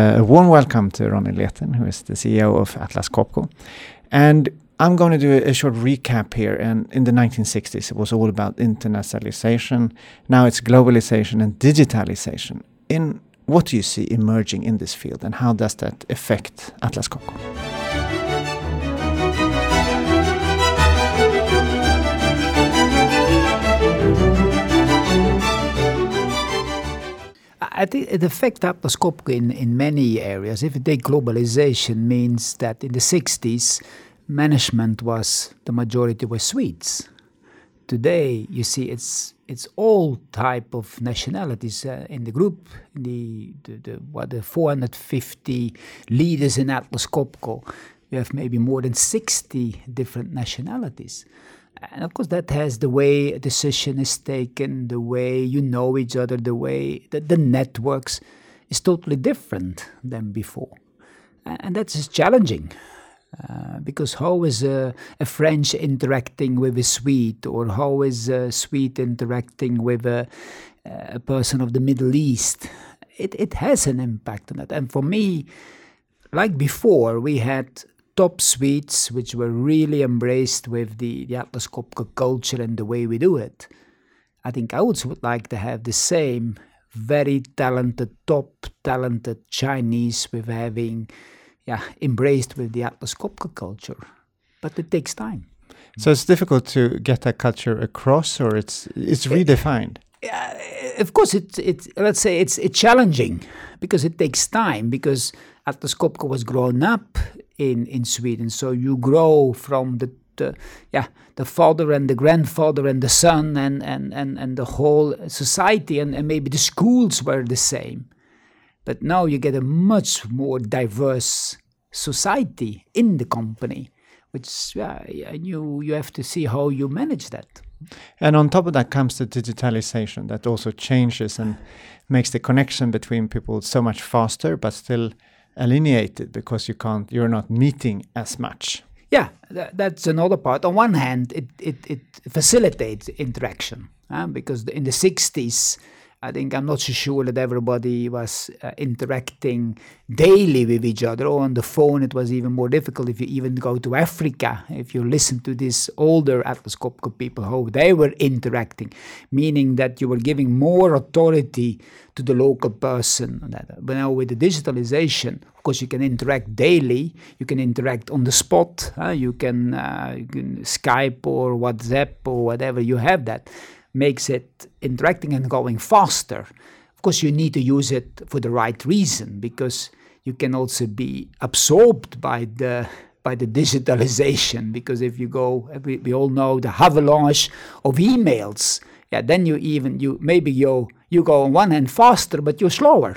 A warm welcome to Ronnie Leten, who is the CEO of Atlas Copco. And I'm going to do a, short recap here. And in the 1960s, it was all about internationalization. Now it's globalization and digitalization. In what do you see emerging in this field, and how does that affect Atlas Copco? I think it affects Atlas Copco in, in many areas. If you take globalization, means that in the 60s, management was the majority were Swedes. Today, you see, it's it's all type of nationalities uh, in the group. The, the, the what the 450 leaders in Atlas Copco, we have maybe more than 60 different nationalities. And of course, that has the way a decision is taken, the way you know each other, the way that the networks is totally different than before. And that's challenging. Uh, because how is a, a, French interacting with a Swede, or how is a Swede interacting with a, a person of the Middle East? It, it has an impact on that. And for me, like before, we had top Swedes, which were really embraced with the, the Atlas Copco culture and the way we do it. I think I also would like to have the same very talented, top talented Chinese with having yeah, embraced with the Atlas Copco culture. But it takes time. So it's difficult to get that culture across, or it's it's eh, redefined. Yeah, of course, it's it's let's say it's it's challenging because it takes time because Atlas Copco was grown up in, in Sweden. So you grow from the, the yeah the father and the grandfather and the son and and and, and the whole society and, and maybe the schools were the same. But now you get a much more diverse society in the company, which yeah, you you have to see how you manage that. And on top of that comes the digitalization that also changes and makes the connection between people so much faster, but still alienated because you can't you're not meeting as much. Yeah that's another part. On one hand it it, it facilitates interaction uh, because in the 60s I think I'm not so sure that everybody was uh, interacting daily with each other. Or on the phone, it was even more difficult. If you even go to Africa, if you listen to these older Atlas Copco people, how they were interacting, meaning that you were giving more authority to the local person. But now with the digitalization, of course, you can interact daily. You can interact on the spot. You, can, uh, you can Skype or WhatsApp or whatever. You have that makes it interacting and going faster. Of course, you need to use it for the right reason because you can also be absorbed by the by the digitalization because if you go we, we all know the avalanche of emails yeah then you even you maybe you you go on one hand faster but you're slower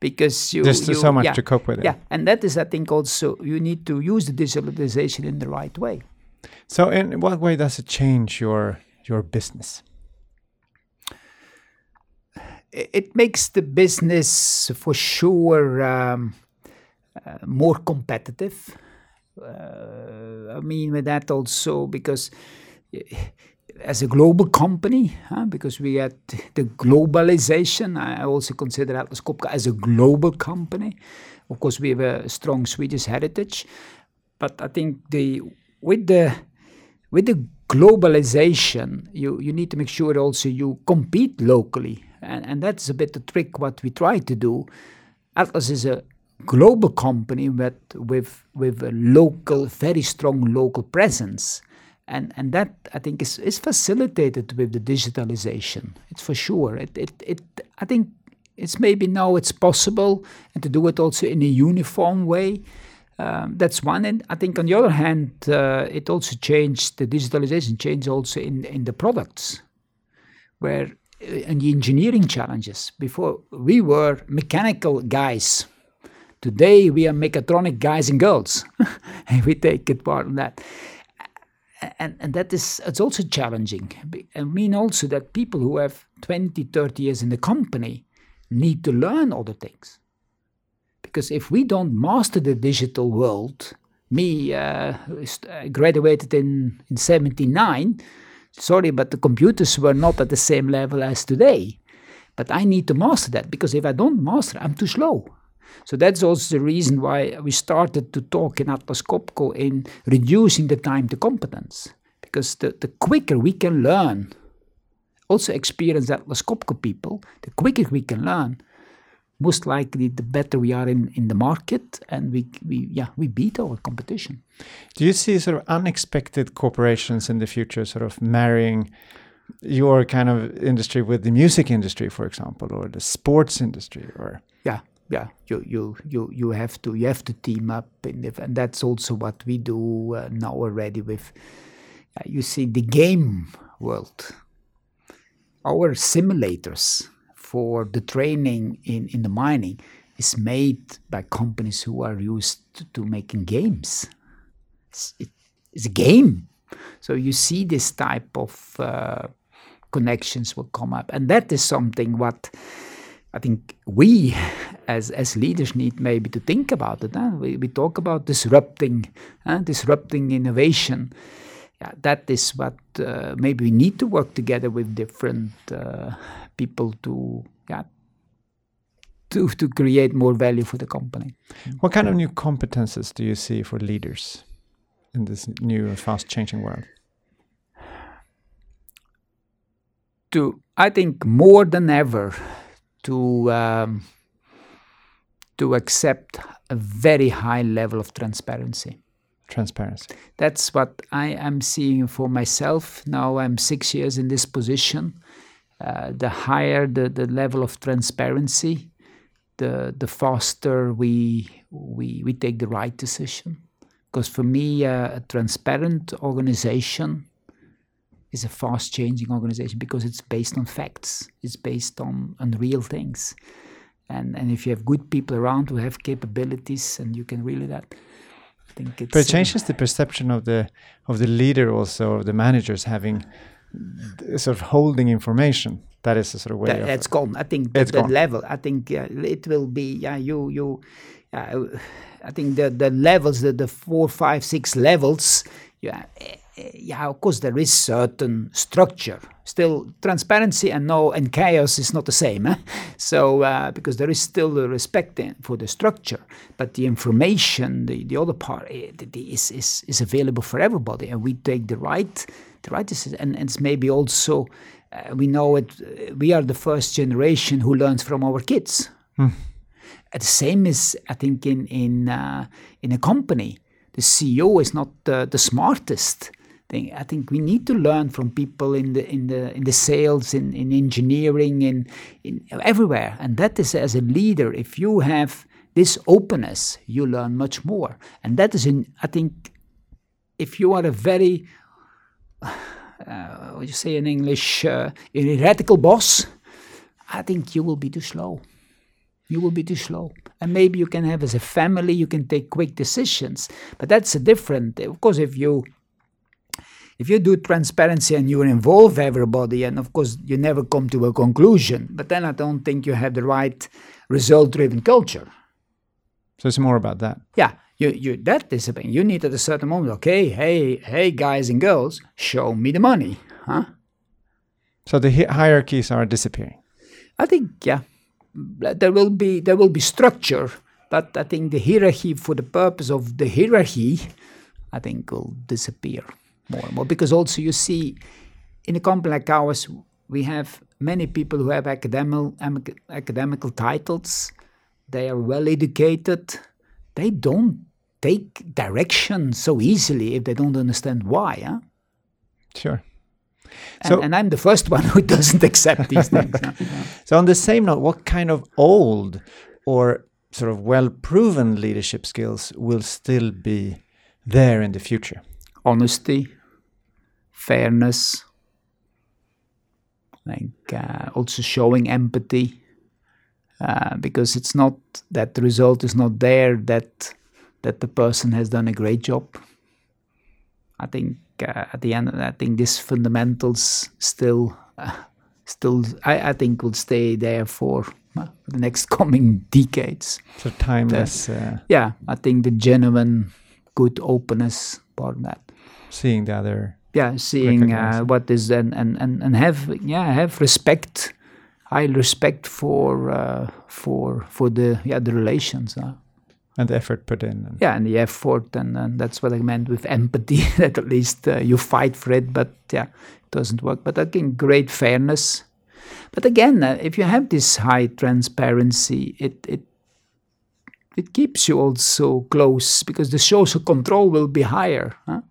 because you there's you, so much yeah, to cope with it. yeah and that is i think also you need to use the digitalization in the right way so in what way does it change your your business it makes the business for sure um, uh, more competitive. Uh, I mean, with that also because eh, as a global company, huh, because we had the globalization, I also consider Atlas Copco as a global company. Of course, we have a strong Swedish heritage, but I think the with the with the globalization, you, you need to make sure also you compete locally and, and that's a bit the trick what we try to do. Atlas is a global company but with with a local, very strong local presence. And, and that I think is, is facilitated with the digitalization. It's for sure. It, it, it I think it's maybe now it's possible and to do it also in a uniform way. Um, that's one. And I think on the other hand, uh, it also changed the digitalization changed also in in the products, where and the engineering challenges. Before we were mechanical guys. Today we are mechatronic guys and girls. and we take it part in that. And, and that is it's also challenging. I mean also that people who have 20, 30 years in the company need to learn other things. Because if we don't master the digital world, me uh, graduated in, in 79, sorry, but the computers were not at the same level as today. But I need to master that because if I don't master, I'm too slow. So that's also the reason why we started to talk in Atlas Copco in reducing the time to competence. Because the, the quicker we can learn, also experience Atlas Copco people, the quicker we can learn, most likely the better we are in, in the market and we, we yeah we beat our competition. Do you see sort of unexpected corporations in the future sort of marrying your kind of industry with the music industry, for example, or the sports industry or? Yeah yeah. You you you you have to you have to team up in the, and that's also what we do uh, now already with uh, you see the game world. Our simulators for the training in, in the mining is made by companies who are used to, to making games. It's, it, it's, a game. So you see this type of uh, connections will come up. And that is something what I think we as, as leaders need maybe to think about it. We, we talk about disrupting, disrupting innovation. Yeah, that is what uh, maybe we need to work together with different uh, people to yeah to to create more value for the company. What kind of new competences do you see for leaders in this new and fast changing world? To I think more than ever to um, to accept a very high level of transparency. Transparency. That's what I am seeing for myself. Now I'm six years in this position uh, the higher the, the level of transparency, the the faster we we we take the right decision. Because for me, uh, a transparent organization is a fast changing organization because it's based on facts. It's based on, on real things. And and if you have good people around who have capabilities and you can really that I think it's But it changes uh, the perception of the of the leader also of the managers having sort of holding information. That is the sort of way. That, that's gone. I think the, the level. I think uh, it will be. Yeah, you you. Uh, I think the the levels, the the four, five, six levels. Yeah, eh, eh, yeah. Of course, there is certain structure. Still, transparency and no and chaos is not the same. Eh? So uh, because there is still the respect for the structure, but the information, the the other part, is is is available for everybody, and we take the right the right. And, and it's maybe also uh, we know it. We are the first generation who learns from our kids. Hmm. the same is, I think, in in uh, in a company, the CEO is not uh, the smartest thing. I think we need to learn from people in the in the in the sales, in, in engineering, in in everywhere. And that is as a leader, if you have this openness, you learn much more. And that is in I think if you are a very uh, what you say in English, uh, an erratical boss, I think you will be too slow. You will be too slow. And maybe you can have as a family, you can take quick decisions. But that's a different, of course, if you if you do transparency and you involve everybody, and of course you never come to a conclusion, but then I don't think you have the right result driven culture. So it's more about that. Yeah you, you that discipline. You need at a certain moment, okay, hey, hey, guys and girls, show me the money, huh? So the hi- hierarchies are disappearing. I think, yeah, there will be there will be structure, but I think the hierarchy, for the purpose of the hierarchy, I think will disappear more and more because also you see, in a company like ours, we have many people who have academic academical titles. They are well educated. They don't take direction so easily if they don't understand why. Huh? Sure. And, so, and, I'm the first one who doesn't accept these things. So, on the same note, what kind of old or sort of well proven leadership skills will still be there in the future? Honesty, fairness, like uh, also showing empathy, uh, because it's not that the result is not there that that the person has done a great job. I think uh, at the end, I think these fundamentals still, uh, still, I, I, think will stay there for uh, the next coming decades. So timeless. Uh, yeah, I think the genuine, good openness part of that. Seeing the other. Yeah, seeing uh, what is and, and and and have yeah have respect high respect for uh, for for the yeah the relations. Uh. And the effort put in. And yeah, and the effort, and, and that's what I meant with empathy. that at least uh, you fight for it, but yeah, it doesn't work. But again, great fairness. But again, uh, if you have this high transparency, it it it keeps you also close because the social control will be higher. Huh?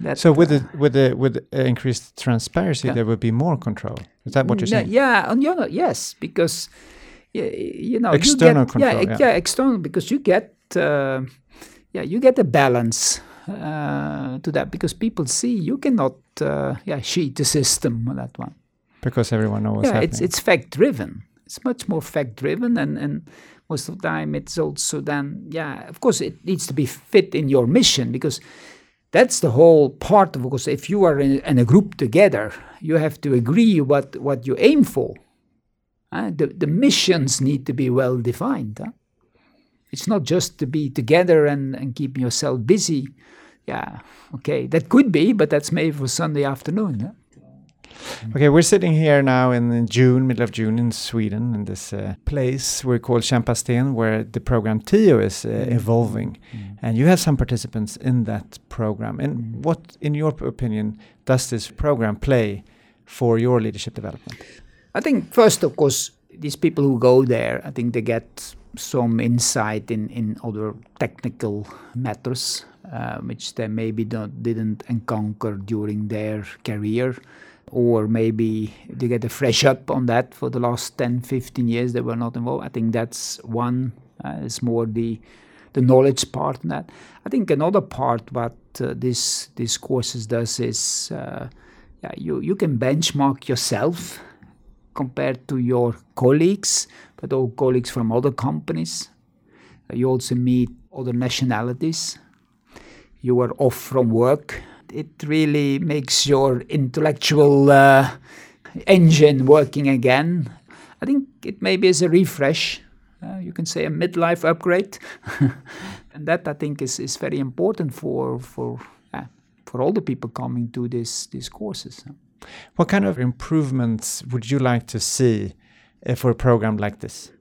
That, so with the with the with increased transparency, yeah. there will be more control. Is that what you're saying? Yeah, on other, yes, because you know external you get, control. Yeah, yeah, yeah, external because you get uh, yeah you get a balance uh, to that because people see you cannot uh, yeah cheat the system on that one because everyone knows. Yeah, happening. it's it's fact driven. It's much more fact driven and and most of the time it's also then yeah of course it needs to be fit in your mission because that's the whole part of because if you are in, in a group together you have to agree what what you aim for uh, the, the missions need to be well defined huh? it's not just to be together and, and keep yourself busy yeah okay that could be but that's maybe for sunday afternoon huh? Okay, we're sitting here now in June, middle of June in Sweden, in this uh, place we call Kämparsten, where the program TIO is uh, mm. evolving. Mm. And you have some participants in that program. And mm. what, in your opinion, does this program play for your leadership development? I think, first, of course, these people who go there, I think they get some insight in, in other technical matters, uh, which they maybe don't, didn't encounter during their career or maybe they get a fresh up on that for the last 10 15 years they were not involved. I think that's one uh, it's more the the knowledge part in that. I think another part what uh, this this courses does is uh, yeah you you can benchmark yourself compared to your colleagues but all colleagues from other companies you also meet other nationalities you are off from work it really makes your intellectual uh, engine working again. I think it maybe is a refresh. Uh, you can say a midlife upgrade, and that I think is, is very important for for uh, for all the people coming to this these courses. What kind of improvements would you like to see uh, for a program like this?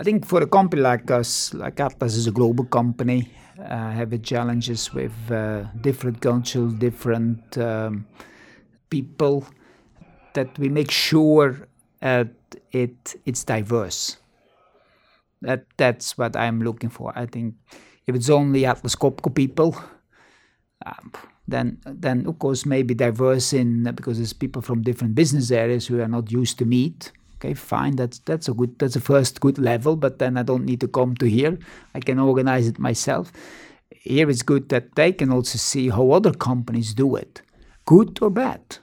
I think for a company like us, like Atlas is a global company, uh, have challenges with uh, different cultures, different um, people, that we make sure that it it's diverse. That that's what I'm looking for. I think if it's only Atlas Copco people, um, then then of course maybe diverse in uh, because there's people from different business areas who are not used to meet okay fine that's that's a good that's a first good level but then i don't need to come to here. I can organize it myself. Here it's good that they can also see how other companies do it good or bad.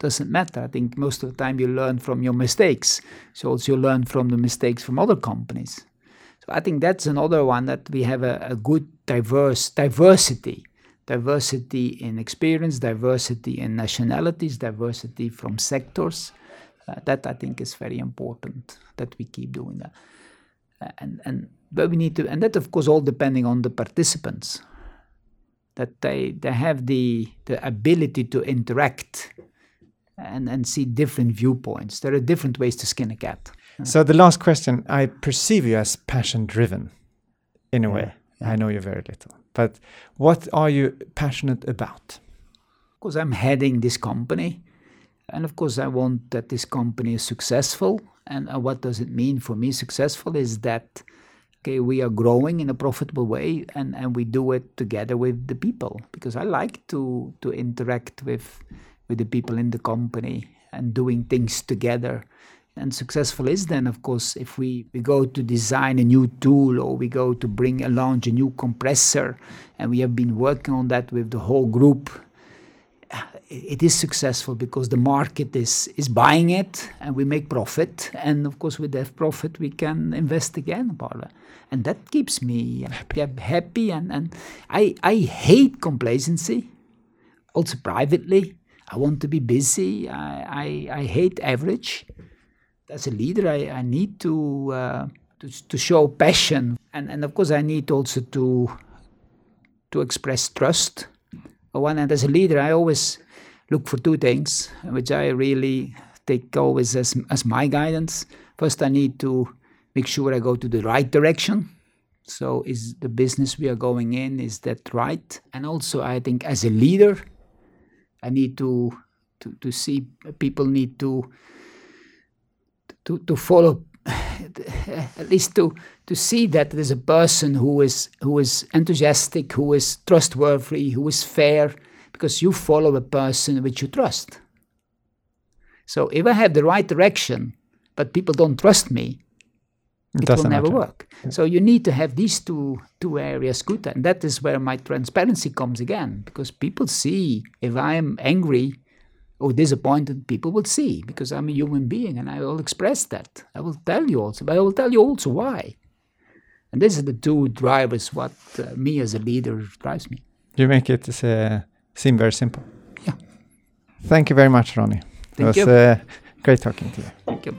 Doesn't matter. I think most of the time you learn from your mistakes. So also you learn from the mistakes from other companies. So i think that's another one that we have a, a good diverse diversity diversity in experience diversity in nationalities diversity from sectors uh, that I think is very important that we keep doing that. Uh, and and but we need to, and that of course all depending on the participants, that they they have the the ability to interact and and see different viewpoints. There are different ways to skin a cat. So the last question, I perceive you as passion driven, in a yeah. way. Yeah. I know you very little, but what are you passionate about? Because I'm heading this company and of course, I want that this company is successful. And uh, what does it mean for me? Successful is that okay, we are growing in a profitable way, and, and we do it together with the people because I like to to interact with with the people in the company and doing things together. And successful is then, of course, if we, we go to design a new tool or we go to bring a launch a new compressor, and we have been working on that with the whole group it is successful because the market is is buying it and we make profit. And of course with that profit we can invest again and that keeps me happy, happy and, and I, I hate complacency also privately. I want to be busy. I, I, I hate average as a leader I, I need to, uh, to to show passion and, and of course I need also to to express trust on one hand as a leader I always look for two things which I really take always as, as my guidance. First, I need to make sure I go to the right direction. So, is the business we are going in is that right? And also, I think as a leader, I need to to, to see people need to to to follow at least to to see that there's a person who is who is enthusiastic, who is trustworthy, who is fair, because you follow a person which you trust. So if I have the right direction, but people don't trust me, it, it will never matter. work. Yeah. So you need to have these two two areas good, and that is where my transparency comes again, because people see if I am angry or disappointed, people will see, because I'm a human being, and I will express that. I will tell you also, but I will tell you also why. And this is the two drivers what uh, me as a leader drives me. You make it uh, seem very simple. Yeah. Thank you very much, Ronnie. Thank it was you. Uh, great talking to you. Thank you.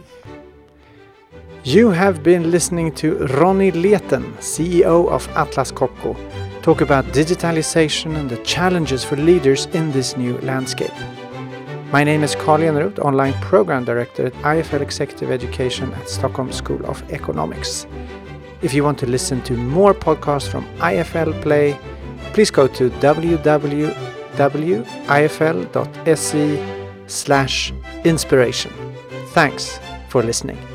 You have been listening to Ronnie Leten, CEO of Atlas Copco, talk about digitalization and the challenges for leaders in this new landscape. My name is Carl Eneroth, Online Program Director at IFL Executive Education at Stockholm School of Economics. If you want to listen to more podcasts from IFL Play, please go to www.ifl.se slash inspiration. Thanks for listening.